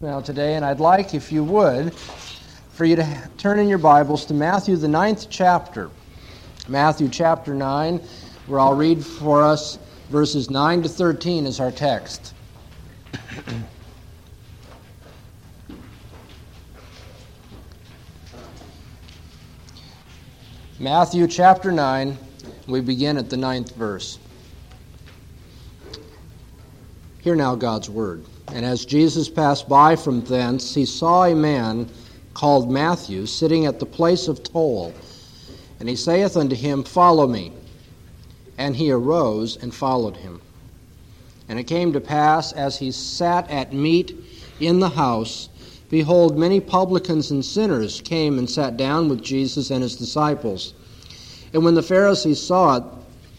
now today, and I'd like, if you would, for you to turn in your Bibles to Matthew, the ninth chapter. Matthew chapter 9, where I'll read for us verses 9 to 13 is our text. Matthew chapter 9, we begin at the ninth verse. Hear now God's word. And as Jesus passed by from thence, he saw a man called Matthew sitting at the place of toll. And he saith unto him, Follow me. And he arose and followed him. And it came to pass, as he sat at meat in the house, behold, many publicans and sinners came and sat down with Jesus and his disciples. And when the Pharisees saw it,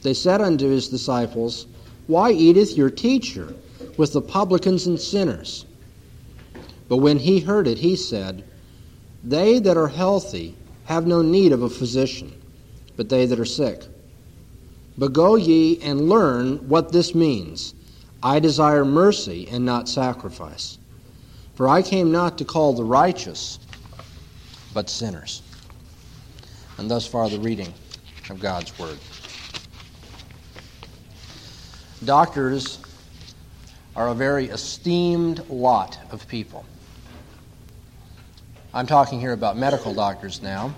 they said unto his disciples, Why eateth your teacher with the publicans and sinners? But when he heard it, he said, They that are healthy have no need of a physician, but they that are sick. But go ye and learn what this means. I desire mercy and not sacrifice. For I came not to call the righteous, but sinners. And thus far the reading of God's Word. Doctors are a very esteemed lot of people. I'm talking here about medical doctors now,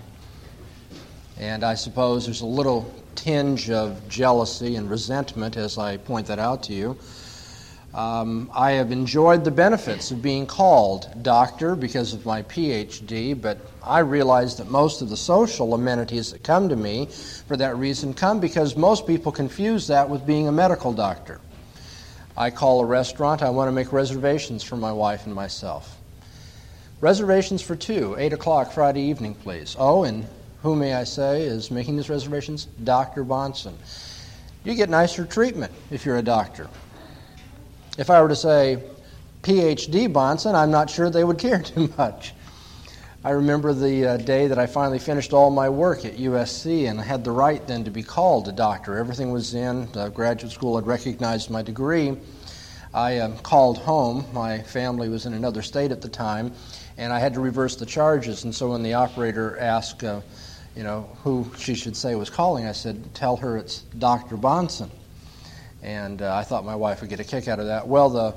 and I suppose there's a little tinge of jealousy and resentment as I point that out to you. Um, I have enjoyed the benefits of being called doctor because of my PhD, but I realize that most of the social amenities that come to me for that reason come because most people confuse that with being a medical doctor. I call a restaurant, I want to make reservations for my wife and myself. Reservations for two, 8 o'clock Friday evening, please. Oh, and who may I say is making these reservations? Dr. Bahnsen. You get nicer treatment if you're a doctor. If I were to say PhD Bahnsen, I'm not sure they would care too much. I remember the uh, day that I finally finished all my work at USC and I had the right then to be called a doctor. Everything was in. Uh, graduate school had recognized my degree. I uh, called home. My family was in another state at the time, and I had to reverse the charges. And so when the operator asked, uh, you know, who she should say was calling, I said, "Tell her it's Dr. Bahnsen." And uh, I thought my wife would get a kick out of that. Well, the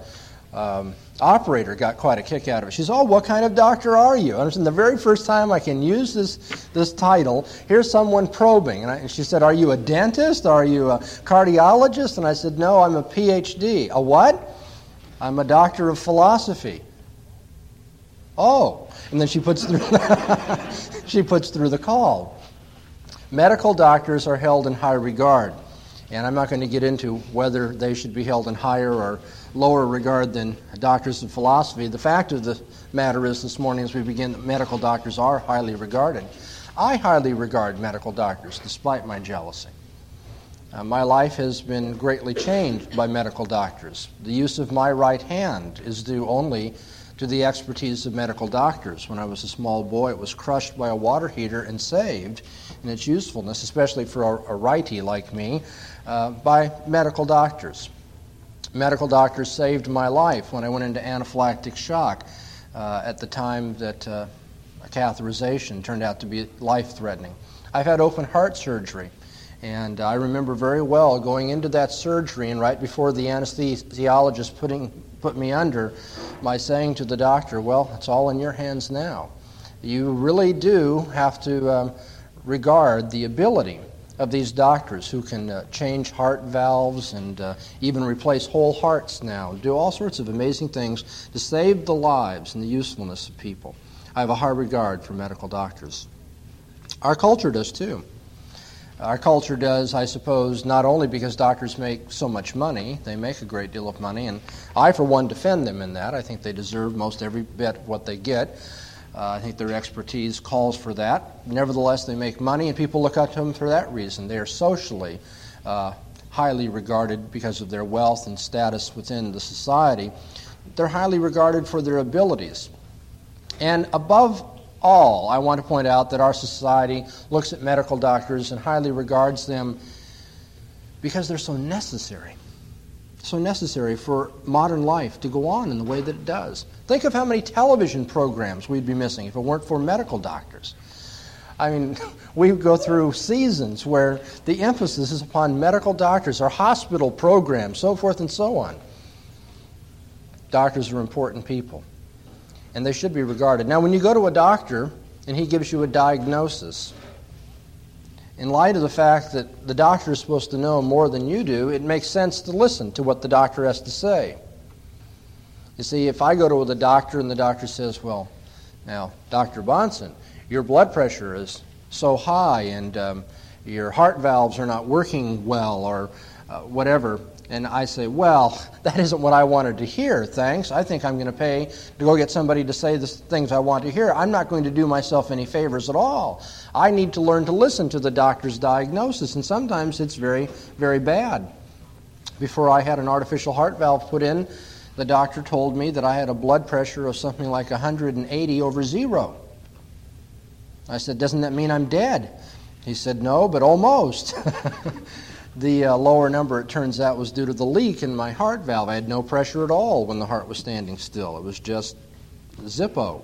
um, operator got quite a kick out of it. She said, "Oh, what kind of doctor are you?" And the very first time I can use this this title, here's someone probing, and, I, and, she said, "Are you a dentist? Are you a cardiologist?" And I said, "No, I'm a PhD. A what? I'm a doctor of philosophy." Oh, and then she puts through she puts through the call. Medical doctors are held in high regard. And I'm not going to get into whether they should be held in higher or lower regard than doctors of philosophy. The fact of the matter is, this morning as we begin, that medical doctors are highly regarded. I highly regard medical doctors, despite my jealousy. Uh, my life has been greatly changed by medical doctors. The use of my right hand is due only to the expertise of medical doctors. When I was a small boy, it was crushed by a water heater and saved in its usefulness, especially for a, a righty like me, uh, by medical doctors. Medical doctors saved my life when I went into anaphylactic shock uh, at the time that uh, catheterization turned out to be life threatening. I've had open heart surgery. And I remember very well going into that surgery, and right before the anesthesiologist putting, put me under, my saying to the doctor, Well, it's all in your hands now. You really do have to um, regard the ability of these doctors who can uh, change heart valves and uh, even replace whole hearts now, do all sorts of amazing things to save the lives and the usefulness of people. I have a high regard for medical doctors. Our culture does too. Our culture does, I suppose, not only because doctors make so much money, they make a great deal of money, and I, for one, defend them in that. I think they deserve most every bit of what they get. Uh, I think their expertise calls for that. Nevertheless, they make money, and people look up to them for that reason. They are socially uh, highly regarded because of their wealth and status within the society. They're highly regarded for their abilities. And above all, I want to point out that our society looks at medical doctors and highly regards them because they're so necessary. so necessary for modern life to go on in the way that it does. Think of how many television programs we'd be missing if it weren't for medical doctors. I mean, we go through seasons where the emphasis is upon medical doctors, our hospital programs, so forth and so on. Doctors are important people, and they should be regarded. Now, when you go to a doctor and he gives you a diagnosis, in light of the fact that the doctor is supposed to know more than you do, it makes sense to listen to what the doctor has to say. You see, if I go to the doctor and the doctor says, Well, now, Dr. Bahnsen, your blood pressure is so high and um, your heart valves are not working well or uh, whatever, and I say, Well, that isn't what I wanted to hear, thanks. I think I'm going to pay to go get somebody to say the things I want to hear. I'm not going to do myself any favors at all. I need to learn to listen to the doctor's diagnosis, and sometimes it's very, very bad. Before I had an artificial heart valve put in, the doctor told me that I had a blood pressure of something like 180 over zero. I said, Doesn't that mean I'm dead? He said, No, but almost. The uh, lower number, it turns out, was due to the leak in my heart valve. I had no pressure at all when the heart was standing still. It was just Zippo.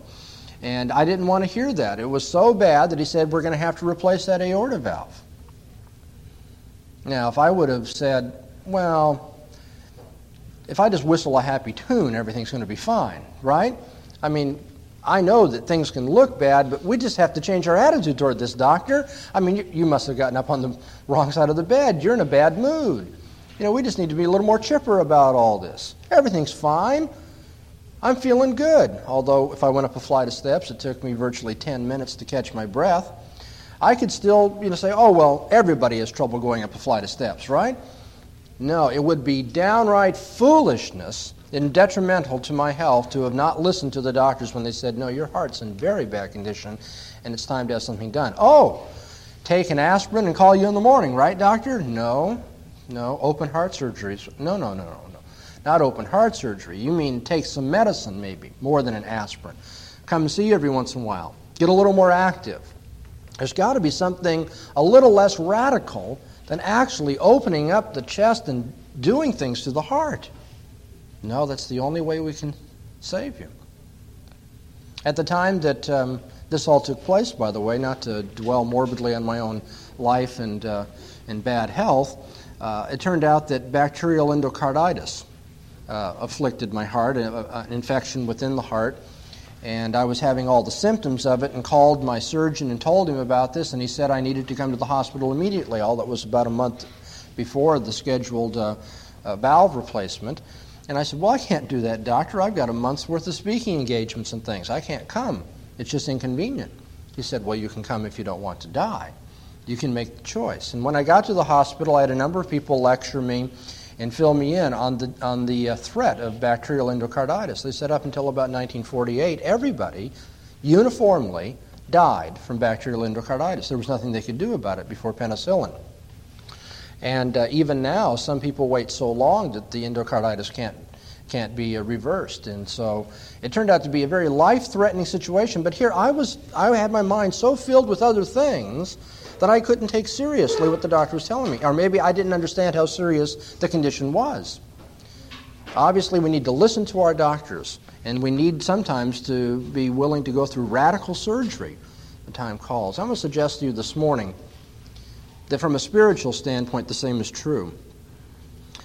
And I didn't want to hear that. It was so bad that he said, We're going to have to replace that aorta valve. Now, if I would have said, Well, if I just whistle a happy tune, everything's going to be fine, right? I mean, I know that things can look bad, but we just have to change our attitude toward this doctor. I mean, you, you, must have gotten up on the wrong side of the bed. You're in a bad mood. You know, we just need to be a little more chipper about all this. Everything's fine. I'm feeling good. Although, if I went up a flight of steps, it took me virtually 10 minutes to catch my breath. I could still, you know, say, oh, well, everybody has trouble going up a flight of steps, right? No, it would be downright foolishness and detrimental to my health to have not listened to the doctors when they said, No, your heart's in very bad condition and it's time to have something done. Oh, take an aspirin and call you in the morning, right, doctor? No, no. Open heart surgery. No, no, no, no, no. Not open heart surgery. You mean take some medicine, maybe, more than an aspirin. Come see you every once in a while. Get a little more active. There's got to be something a little less radical than actually opening up the chest and doing things to the heart. No, that's the only way we can save you. At the time that um, this all took place, by the way, not to dwell morbidly on my own life and, uh, and bad health, uh, it turned out that bacterial endocarditis uh, afflicted my heart, an infection within the heart. And I was having all the symptoms of it and called my surgeon and told him about this, and he said I needed to come to the hospital immediately. All that was about a month before the scheduled uh, uh, valve replacement. And I said, Well, I can't do that, doctor. I've got a month's worth of speaking engagements and things. I can't come. It's just inconvenient. He said, Well, you can come if you don't want to die. You can make the choice. And when I got to the hospital, I had a number of people lecture me and fill me in on the, on the uh, threat of bacterial endocarditis. They said up until about 1948, everybody uniformly died from bacterial endocarditis. There was nothing they could do about it before penicillin. And uh, even now, some people wait so long that the endocarditis can't can't be uh, reversed. And so it turned out to be a very life-threatening situation. But here I was, I had my mind so filled with other things that I couldn't take seriously what the doctor was telling me, or maybe I didn't understand how serious the condition was. Obviously, we need to listen to our doctors, and we need sometimes to be willing to go through radical surgery. The time calls. I'm going to suggest to you this morning that from a spiritual standpoint, the same is true.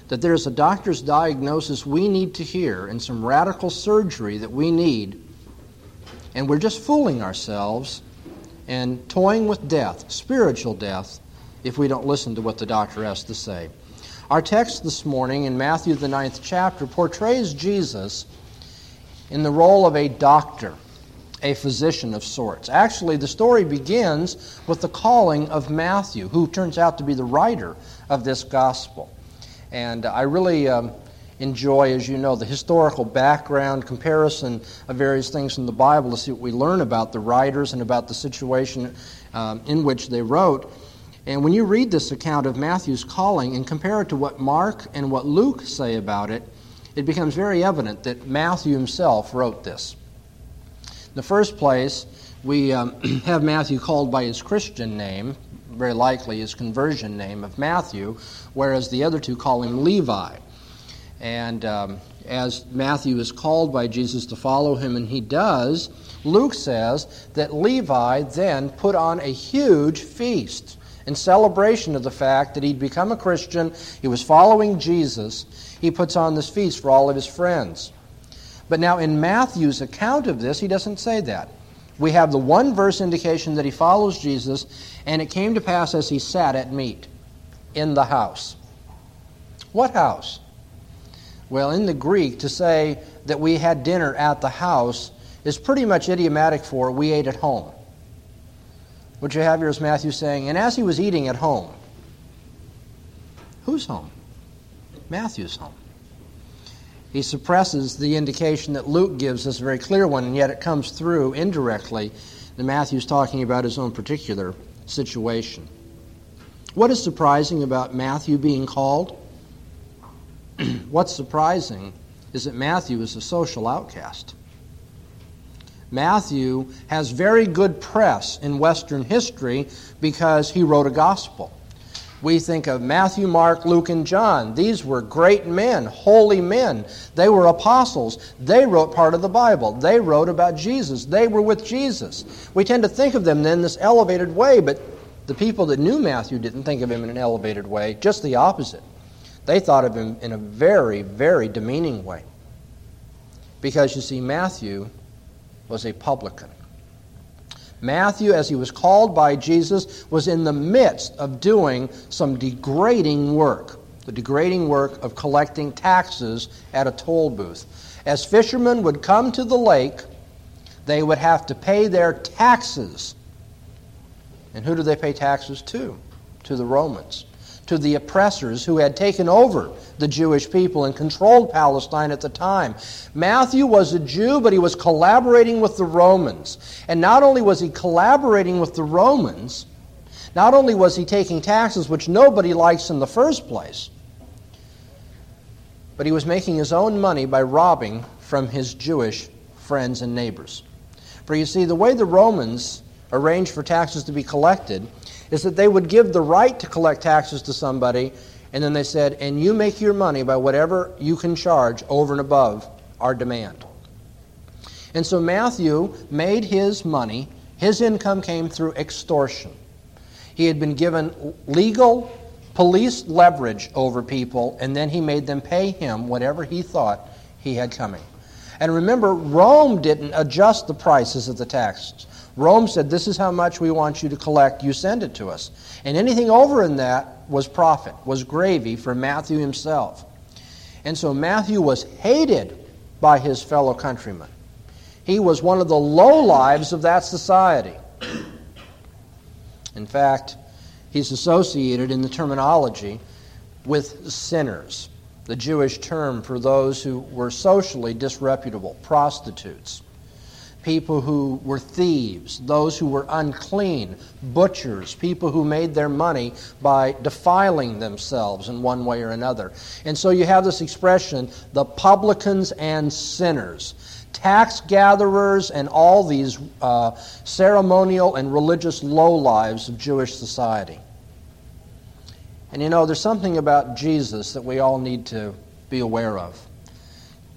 That there's a doctor's diagnosis we need to hear and some radical surgery that we need, and we're just fooling ourselves and toying with death, spiritual death, if we don't listen to what the doctor has to say. Our text this morning in Matthew, the ninth chapter, portrays Jesus in the role of a doctor a physician of sorts. Actually, the story begins with the calling of Matthew, who turns out to be the writer of this gospel. And I really um, enjoy, as you know, the historical background, comparison of various things in the Bible to see what we learn about the writers and about the situation um, in which they wrote. And when you read this account of Matthew's calling and compare it to what Mark and what Luke say about it, it becomes very evident that Matthew himself wrote this. In the first place, we um, have Matthew called by his Christian name, very likely his conversion name of Matthew, whereas the other two call him Levi. And um, as Matthew is called by Jesus to follow him, and he does, Luke says that Levi then put on a huge feast in celebration of the fact that he'd become a Christian, he was following Jesus. He puts on this feast for all of his friends. But now, in Matthew's account of this, he doesn't say that. We have the one verse indication that he follows Jesus, and it came to pass as he sat at meat in the house. What house? Well, in the Greek, to say that we had dinner at the house is pretty much idiomatic for we ate at home. What you have here is Matthew saying, and as he was eating at home, whose home? Matthew's home. He suppresses the indication that Luke gives us, a very clear one, and yet it comes through indirectly that Matthew's talking about his own particular situation. What is surprising about Matthew being called? What's surprising is that Matthew is a social outcast. Matthew has very good press in Western history because he wrote a gospel. We think of Matthew, Mark, Luke, and John. These were great men, holy men. They were apostles. They wrote part of the Bible. They wrote about Jesus. They were with Jesus. We tend to think of them in this elevated way, but the people that knew Matthew didn't think of him in an elevated way, just the opposite. They thought of him in a very, very demeaning way. Because you see, Matthew was a publican. Matthew, as he was called by Jesus, was in the midst of doing some degrading work the degrading work of collecting taxes at a toll booth. As fishermen would come to the lake, they would have to pay their taxes. And who do they pay taxes to? To the Romans to the oppressors who had taken over the Jewish people and controlled Palestine at the time. Matthew was a Jew, but he was collaborating with the Romans. And not only was he collaborating with the Romans, not only was he taking taxes, which nobody likes in the first place, but he was making his own money by robbing from his Jewish friends and neighbors. For you see, the way the Romans arranged for taxes to be collected is that they would give the right to collect taxes to somebody, and then they said, and you make your money by whatever you can charge over and above our demand. And so Matthew made his money, his income came through extortion. He had been given legal police leverage over people, and then he made them pay him whatever he thought he had coming. And remember, Rome didn't adjust the prices of the taxes. Rome said, This is how much we want you to collect. You send it to us. And anything over in that was profit, was gravy for Matthew himself. And so Matthew was hated by his fellow countrymen. He was one of the low lives of that society. In fact, he's associated in the terminology with sinners, the Jewish term for those who were socially disreputable, prostitutes people who were thieves, those who were unclean, butchers, people who made their money by defiling themselves in one way or another. And so you have this expression, the publicans and sinners. Tax gatherers and all these uh, ceremonial and religious lowlives of Jewish society. And you know, there's something about Jesus that we all need to be aware of.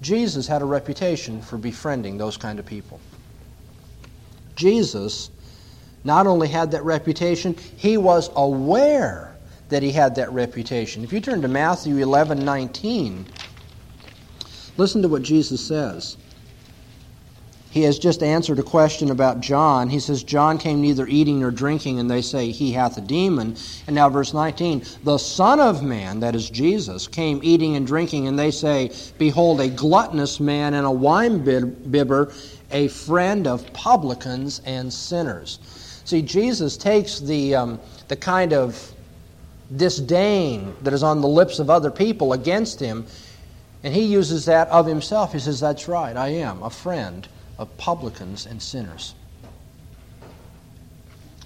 Jesus had a reputation for befriending those kind of people. Jesus not only had that reputation, he was aware that he had that reputation. If you turn to Matthew 11 19, listen to what Jesus says. He has just answered a question about John. He says, John came neither eating nor drinking, and they say, He hath a demon. And now, verse 19, the Son of Man, that is Jesus, came eating and drinking, and they say, Behold, a gluttonous man and a wine bibber, a friend of publicans and sinners. See, Jesus takes the, um, the kind of disdain that is on the lips of other people against him, and he uses that of himself. He says, That's right, I am a friend of publicans and sinners.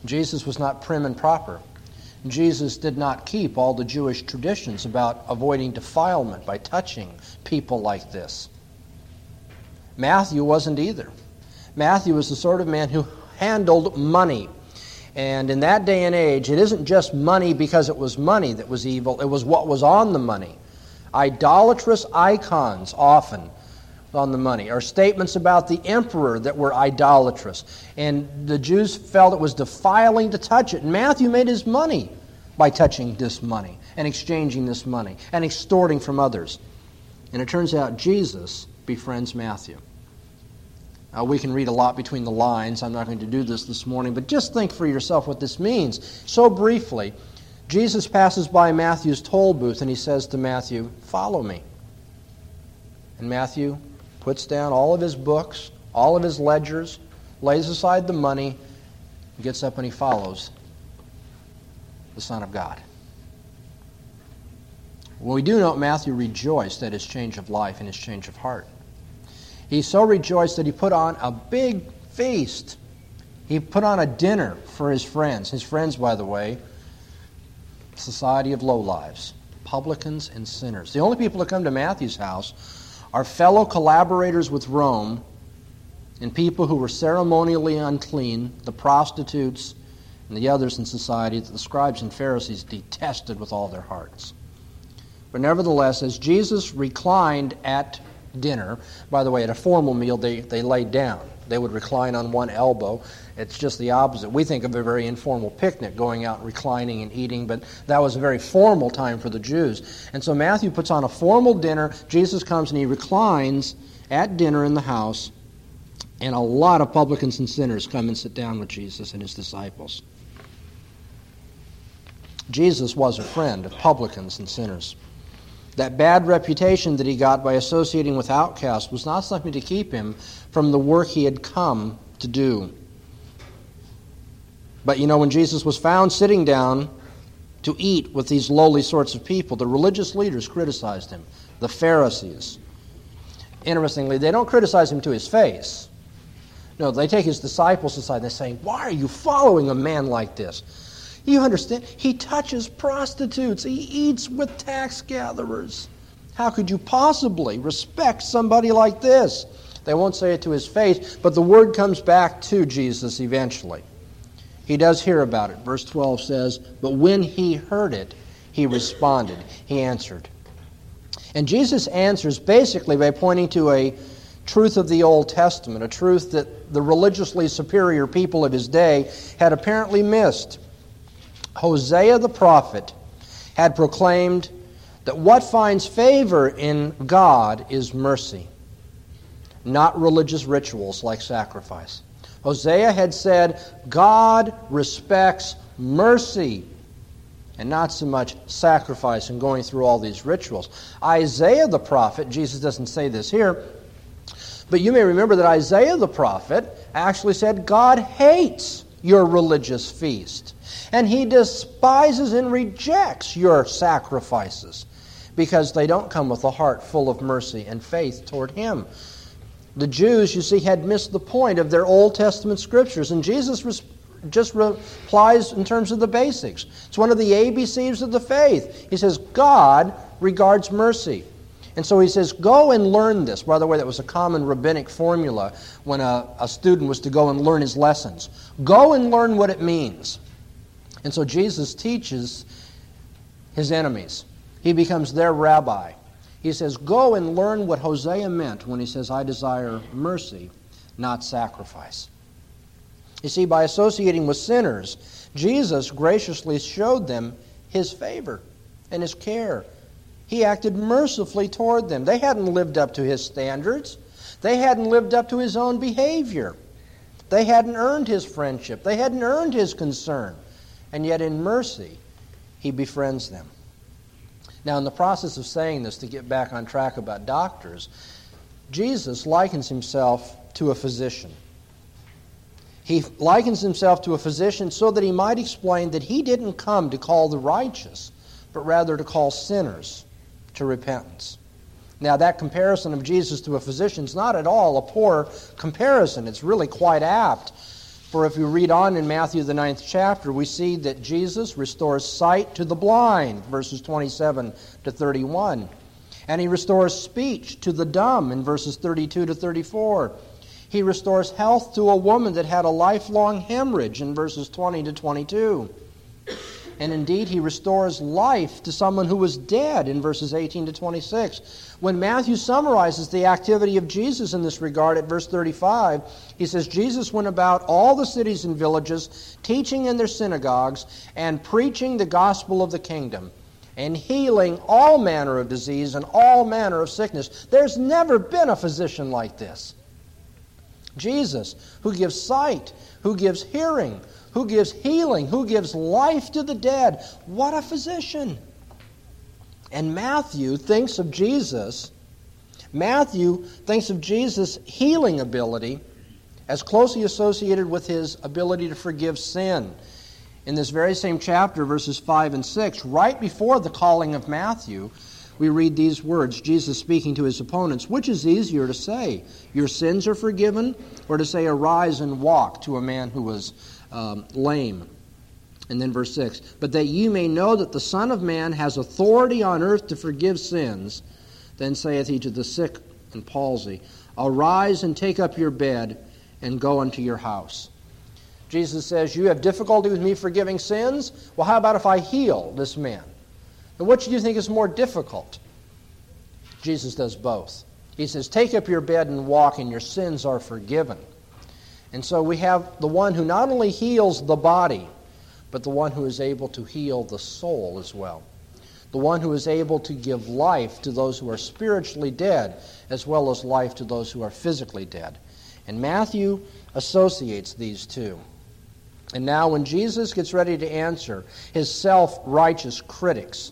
Jesus was not prim and proper. Jesus did not keep all the Jewish traditions about avoiding defilement by touching people like this. Matthew wasn't either. Matthew was the sort of man who handled money. And in that day and age, it isn't just money because it was money that was evil, it was what was on the money. idolatrous icons often on the money, or statements about the emperor that were idolatrous. And the Jews felt it was defiling to touch it. And Matthew made his money by touching this money and exchanging this money and extorting from others. And it turns out Jesus befriends Matthew. Uh, we can read a lot between the lines. I'm not going to do this this morning, but just think for yourself what this means. So briefly, Jesus passes by Matthew's toll booth and he says to Matthew, Follow me. And Matthew puts down all of his books, all of his ledgers, lays aside the money, gets up and he follows the Son of God. Well, we do know Matthew rejoiced at his change of life and his change of heart. He so rejoiced that he put on a big feast. He put on a dinner for his friends. His friends, by the way, society of low lives, publicans and sinners. The only people that come to Matthew's house are fellow collaborators with Rome and people who were ceremonially unclean, the prostitutes and the others in society that the scribes and Pharisees detested with all their hearts. But nevertheless, as Jesus reclined at dinner. By the way, at a formal meal, they, they laid down. They would recline on one elbow. It's just the opposite. We think of a very informal picnic, going out reclining and eating, but that was a very formal time for the Jews. And so Matthew puts on a formal dinner. Jesus comes and he reclines at dinner in the house, and a lot of publicans and sinners come and sit down with Jesus and his disciples. Jesus was a friend of publicans and sinners. That bad reputation that he got by associating with outcasts was not something to keep him from the work he had come to do. But you know, when Jesus was found sitting down to eat with these lowly sorts of people, the religious leaders criticized him, the Pharisees. Interestingly, they don't criticize him to his face. No, they take his disciples aside and they say, Why are you following a man like this? You understand? He touches prostitutes, he eats with tax gatherers. How could you possibly respect somebody like this? They won't say it to his face, but the word comes back to Jesus eventually. He does hear about it. Verse 12 says, But when he heard it, he responded. He answered. And Jesus answers basically by pointing to a truth of the Old Testament, a truth that the religiously superior people of his day had apparently missed. Hosea the prophet had proclaimed that what finds favor in God is mercy, not religious rituals like sacrifice. Hosea had said, God respects mercy and not so much sacrifice and going through all these rituals. Isaiah the prophet, Jesus doesn't say this here, but you may remember that Isaiah the prophet actually said, God hates your religious feast and he despises and rejects your sacrifices because they don't come with a heart full of mercy and faith toward him. The Jews, you see, had missed the point of their Old Testament scriptures, and Jesus just replies in terms of the basics. It's one of the ABCs of the faith. He says, God regards mercy. And so he says, Go and learn this. By the way, that was a common rabbinic formula when a, a student was to go and learn his lessons. Go and learn what it means. And so Jesus teaches his enemies. He becomes their rabbi. He says, Go and learn what Hosea meant when he says, I desire mercy, not sacrifice. You see, by associating with sinners, Jesus graciously showed them his favor and his care. He acted mercifully toward them. They hadn't lived up to his standards, they hadn't lived up to his own behavior. They hadn't earned his friendship, they hadn't earned his concern and yet in mercy, he befriends them. Now, in the process of saying this, to get back on track about doctors, Jesus likens himself to a physician. He likens himself to a physician so that he might explain that he didn't come to call the righteous, but rather to call sinners to repentance. Now, that comparison of Jesus to a physician is not at all a poor comparison. It's really quite apt for if you read on in Matthew, the ninth chapter, we see that Jesus restores sight to the blind, verses 27 to 31. And he restores speech to the dumb in verses 32 to 34. He restores health to a woman that had a lifelong hemorrhage in verses 20 to 22. And indeed, he restores life to someone who was dead in verses 18 to 26. When Matthew summarizes the activity of Jesus in this regard at verse 35, he says, Jesus went about all the cities and villages, teaching in their synagogues, and preaching the gospel of the kingdom, and healing all manner of disease and all manner of sickness. There's never been a physician like this. Jesus, who gives sight, who gives hearing, who gives healing, who gives life to the dead. What a physician! And Matthew thinks of Jesus, Matthew thinks of Jesus' healing ability as closely associated with his ability to forgive sin. In this very same chapter, verses 5 and 6, right before the calling of Matthew, we read these words Jesus speaking to his opponents Which is easier to say, Your sins are forgiven, or to say, Arise and walk to a man who was um, lame. And then verse 6 But that you may know that the Son of Man has authority on earth to forgive sins, then saith he to the sick and palsy, Arise and take up your bed and go unto your house. Jesus says, You have difficulty with me forgiving sins? Well, how about if I heal this man? And what do you think is more difficult? Jesus does both. He says, Take up your bed and walk, and your sins are forgiven. And so we have the one who not only heals the body, but the one who is able to heal the soul as well. The one who is able to give life to those who are spiritually dead, as well as life to those who are physically dead. And Matthew associates these two. And now, when Jesus gets ready to answer his self righteous critics,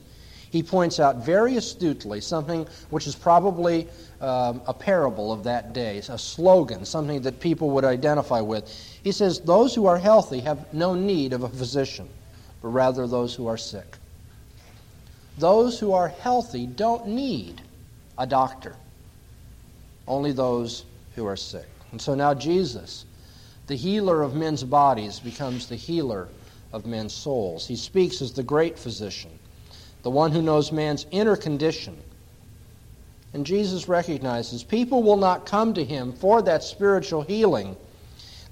he points out very astutely something which is probably um, a parable of that day, a slogan, something that people would identify with. He says, Those who are healthy have no need of a physician, but rather those who are sick. Those who are healthy don't need a doctor, only those who are sick. And so now Jesus, the healer of men's bodies, becomes the healer of men's souls. He speaks as the great physician, the one who knows man's inner condition and Jesus recognizes people will not come to him for that spiritual healing.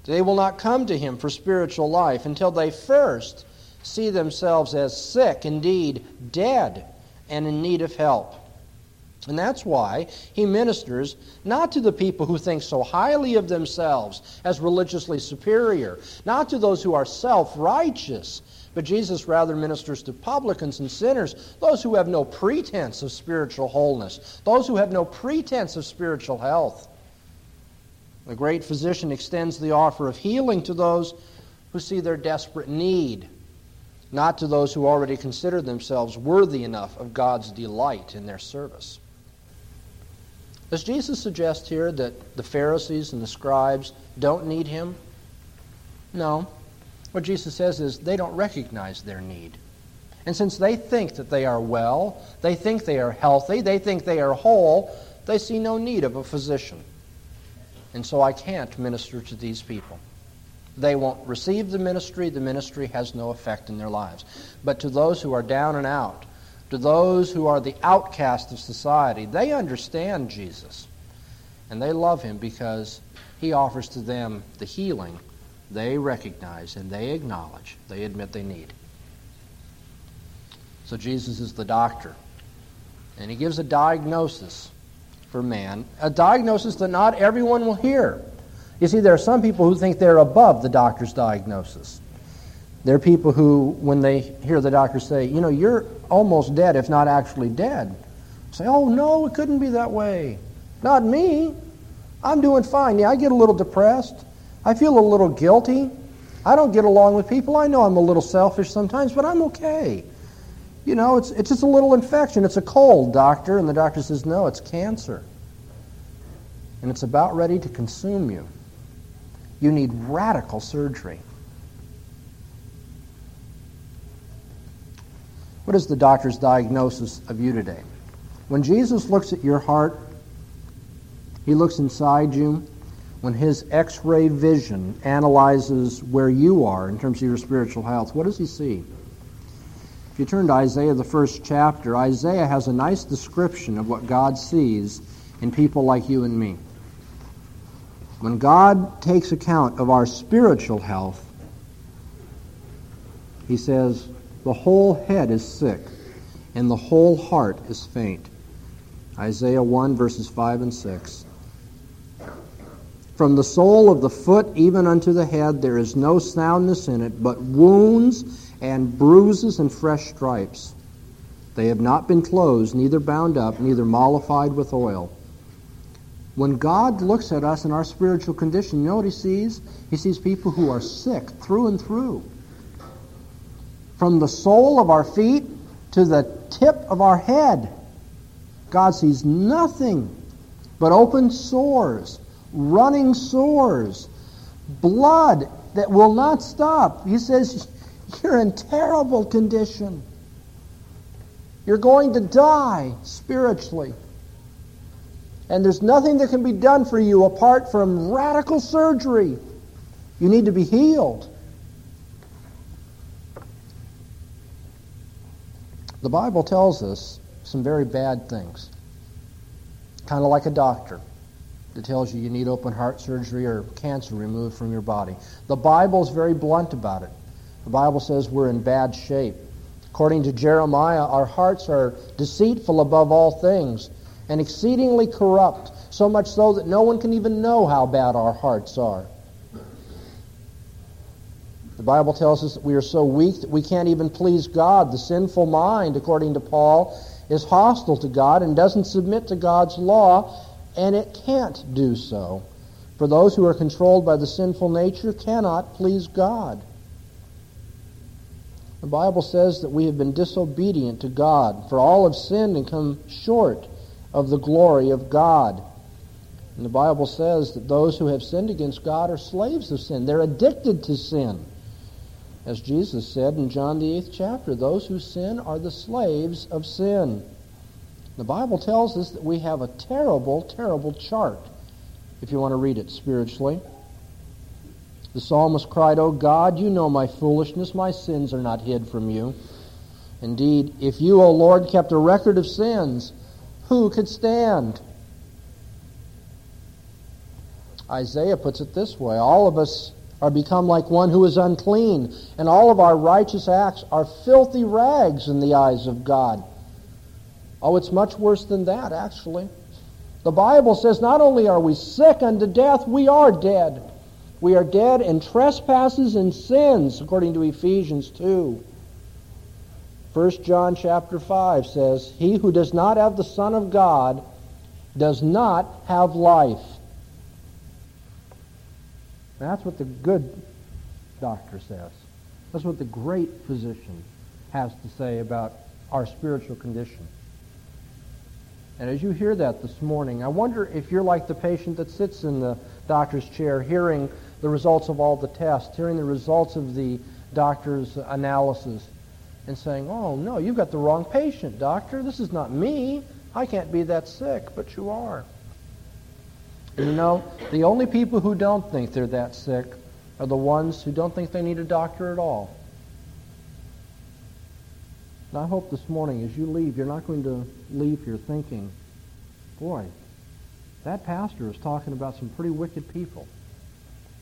They will not come to him for spiritual life until they first see themselves as sick, indeed dead, and in need of help. And that's why he ministers not to the people who think so highly of themselves as religiously superior, not to those who are self righteous, but Jesus rather ministers to publicans and sinners, those who have no pretense of spiritual wholeness, those who have no pretense of spiritual health. The great physician extends the offer of healing to those who see their desperate need, not to those who already consider themselves worthy enough of God's delight in their service. Does Jesus suggest here that the Pharisees and the scribes don't need him? No. What Jesus says is they don't recognize their need. And since they think that they are well, they think they are healthy, they think they are whole, they see no need of a physician. And so I can't minister to these people. They won't receive the ministry, the ministry has no effect in their lives. But to those who are down and out, to those who are the outcast of society, they understand Jesus. And they love him because he offers to them the healing they recognize and they acknowledge, they admit they need. So Jesus is the doctor. And he gives a diagnosis for man, a diagnosis that not everyone will hear. You see, there are some people who think they're above the doctor's diagnosis. There are people who, when they hear the doctor say, you know, you're almost dead, if not actually dead, say, oh, no, it couldn't be that way. Not me. I'm doing fine. Yeah, I get a little depressed. I feel a little guilty. I don't get along with people. I know I'm a little selfish sometimes, but I'm okay. You know, it's, it's just a little infection. It's a cold, doctor. And the doctor says, no, it's cancer. And it's about ready to consume you. You need radical surgery. What is the doctor's diagnosis of you today? When Jesus looks at your heart, he looks inside you when his x ray vision analyzes where you are in terms of your spiritual health, what does he see? If you turn to Isaiah, the first chapter, Isaiah has a nice description of what God sees in people like you and me. When God takes account of our spiritual health, he says, The whole head is sick, and the whole heart is faint. Isaiah 1, verses 5 and 6. From the sole of the foot even unto the head there is no soundness in it, but wounds and bruises and fresh stripes. They have not been closed, neither bound up, neither mollified with oil. When God looks at us in our spiritual condition, you know what he sees? He sees people who are sick through and through. From the sole of our feet to the tip of our head, God sees nothing but open sores running sores, blood that will not stop. He says, You're in terrible condition. You're going to die spiritually. And there's nothing that can be done for you apart from radical surgery. You need to be healed. The Bible tells us some very bad things, kind of like a doctor that tells you you need open heart surgery or cancer removed from your body. The Bible is very blunt about it. The Bible says we're in bad shape. According to Jeremiah, our hearts are deceitful above all things and exceedingly corrupt, so much so that no one can even know how bad our hearts are. The Bible tells us that we are so weak that we can't even please God. The sinful mind, according to Paul, is hostile to God and doesn't submit to God's law and it can't do so. For those who are controlled by the sinful nature cannot please God. The Bible says that we have been disobedient to God, for all have sinned and come short of the glory of God. And the Bible says that those who have sinned against God are slaves of sin. They're addicted to sin. As Jesus said in John the 8th chapter, those who sin are the slaves of sin. The Bible tells us that we have a terrible, terrible chart, if you want to read it spiritually. The psalmist cried, O God, you know my foolishness. My sins are not hid from you. Indeed, if you, O Lord, kept a record of sins, who could stand? Isaiah puts it this way All of us are become like one who is unclean, and all of our righteous acts are filthy rags in the eyes of God. Oh, it's much worse than that, actually. The Bible says not only are we sick unto death, we are dead. We are dead in trespasses and sins, according to Ephesians 2. 1 John chapter 5 says, He who does not have the Son of God does not have life. That's what the good doctor says. That's what the great physician has to say about our spiritual condition. And as you hear that this morning, I wonder if you're like the patient that sits in the doctor's chair hearing the results of all the tests, hearing the results of the doctor's analysis, and saying, oh, no, you've got the wrong patient, doctor. This is not me. I can't be that sick, but you are. You know, the only people who don't think they're that sick are the ones who don't think they need a doctor at all. And I hope this morning as you leave, you're not going to leave here thinking, boy, that pastor is talking about some pretty wicked people.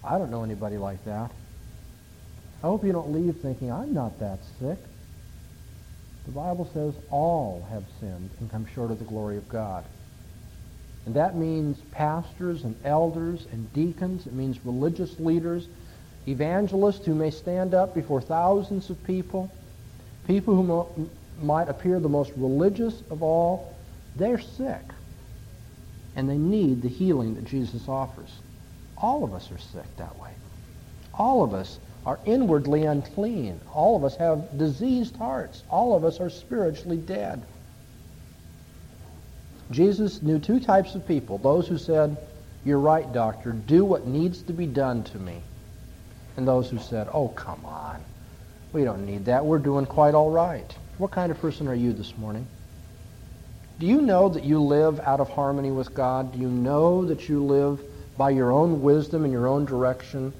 I don't know anybody like that. I hope you don't leave thinking, I'm not that sick. The Bible says all have sinned and come short of the glory of God. And that means pastors and elders and deacons. It means religious leaders, evangelists who may stand up before thousands of people people who mo- might appear the most religious of all, they're sick. And they need the healing that Jesus offers. All of us are sick that way. All of us are inwardly unclean. All of us have diseased hearts. All of us are spiritually dead. Jesus knew two types of people those who said, You're right, doctor, do what needs to be done to me. And those who said, Oh, come on. We don't need that. We're doing quite all right. What kind of person are you this morning? Do you know that you live out of harmony with God? Do you know that you live by your own wisdom and your own direction?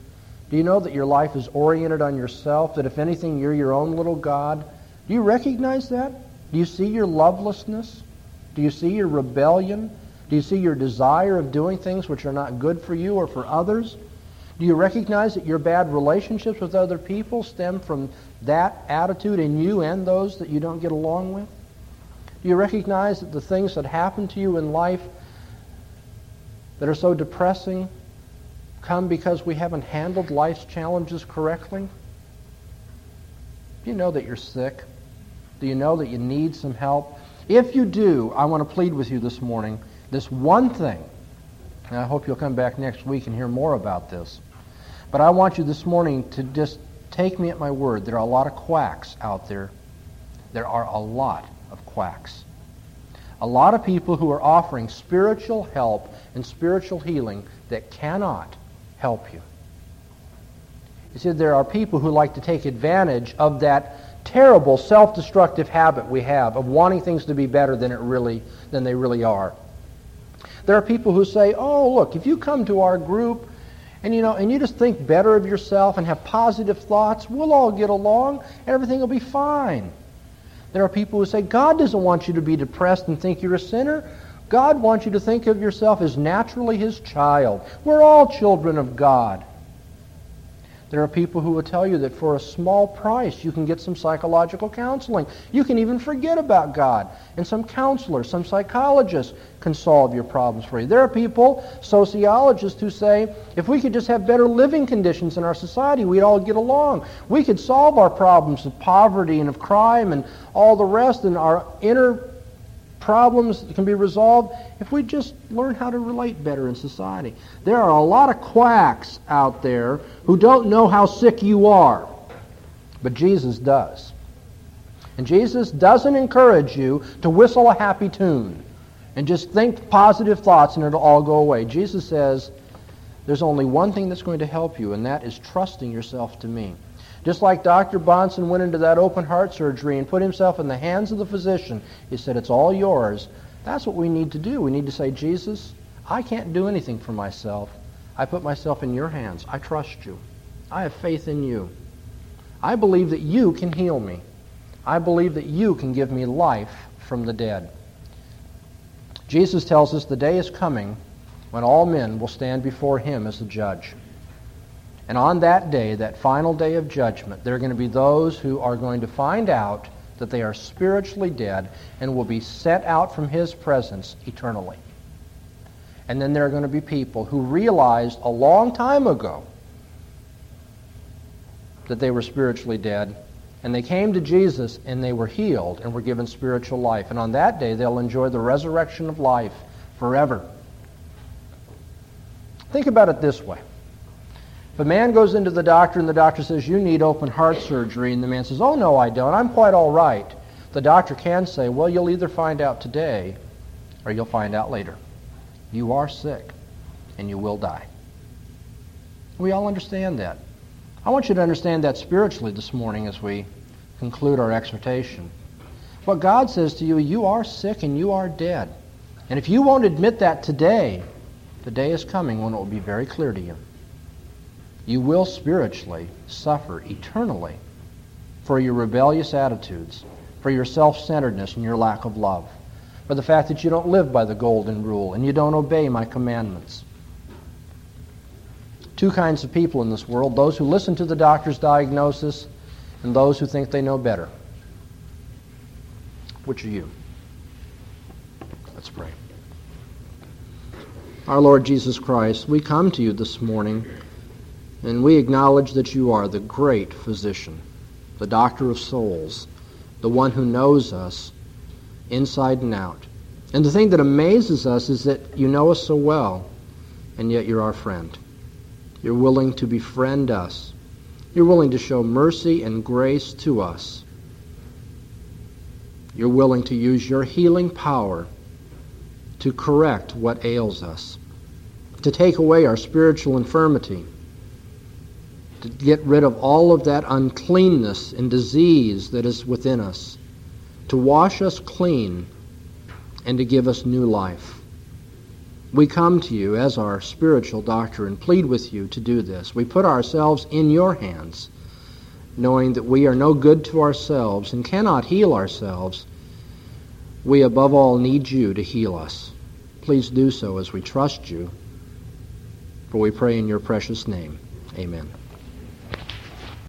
Do you know that your life is oriented on yourself, that if anything, you're your own little God? Do you recognize that? Do you see your lovelessness? Do you see your rebellion? Do you see your desire of doing things which are not good for you or for others? Do you recognize that your bad relationships with other people stem from that attitude in you and those that you don't get along with? Do you recognize that the things that happen to you in life that are so depressing come because we haven't handled life's challenges correctly? Do you know that you're sick? Do you know that you need some help? If you do, I want to plead with you this morning this one thing. And I hope you'll come back next week and hear more about this. But I want you this morning to just take me at my word. There are a lot of quacks out there. There are a lot of quacks. A lot of people who are offering spiritual help and spiritual healing that cannot help you. You see, there are people who like to take advantage of that terrible self-destructive habit we have of wanting things to be better than it really than they really are. There are people who say, "Oh, look, if you come to our group and you know, and you just think better of yourself and have positive thoughts, we'll all get along, and everything will be fine." There are people who say, "God doesn't want you to be depressed and think you're a sinner. God wants you to think of yourself as naturally his child. We're all children of God." There are people who will tell you that for a small price you can get some psychological counseling. You can even forget about God. And some counselor, some psychologist can solve your problems for you. There are people, sociologists, who say if we could just have better living conditions in our society, we'd all get along. We could solve our problems of poverty and of crime and all the rest, and our inner problems can be resolved if we just learn how to relate better in society. There are a lot of quacks out there who don't know how sick you are, but Jesus does. And Jesus doesn't encourage you to whistle a happy tune and just think positive thoughts and it'll all go away. Jesus says there's only one thing that's going to help you, and that is trusting yourself to me. Just like Dr. Bahnsen went into that open heart surgery and put himself in the hands of the physician, he said, It's all yours. That's what we need to do. We need to say, Jesus, I can't do anything for myself. I put myself in your hands. I trust you. I have faith in you. I believe that you can heal me. I believe that you can give me life from the dead. Jesus tells us the day is coming when all men will stand before him as the judge. And on that day, that final day of judgment, there are going to be those who are going to find out that they are spiritually dead and will be set out from his presence eternally. And then there are going to be people who realized a long time ago that they were spiritually dead, and they came to Jesus and they were healed and were given spiritual life. And on that day, they'll enjoy the resurrection of life forever. Think about it this way. If a man goes into the doctor and the doctor says, You need open heart surgery, and the man says, Oh, no, I don't. I'm quite all right. The doctor can say, Well, you'll either find out today or you'll find out later. You are sick and you will die. We all understand that. I want you to understand that spiritually this morning as we conclude our exhortation. What God says to you, you are sick and you are dead. And if you won't admit that today, the day is coming when it will be very clear to you you will spiritually suffer eternally for your rebellious attitudes, for your self centeredness and your lack of love, for the fact that you don't live by the golden rule and you don't obey my commandments. Two kinds of people in this world those who listen to the doctor's diagnosis and those who think they know better. Which are you? Let's pray. Our Lord Jesus Christ, we come to you this morning and we acknowledge that you are the great physician, the doctor of souls, the one who knows us inside and out. And the thing that amazes us is that you know us so well, and yet you're our friend. You're willing to befriend us. You're willing to show mercy and grace to us. You're willing to use your healing power to correct what ails us, to take away our spiritual infirmity to get rid of all of that uncleanness and disease that is within us, to wash us clean, and to give us new life. We come to you as our spiritual doctor and plead with you to do this. We put ourselves in your hands, knowing that we are no good to ourselves and cannot heal ourselves. We above all need you to heal us. Please do so as we trust you, for we pray in your precious name. Amen.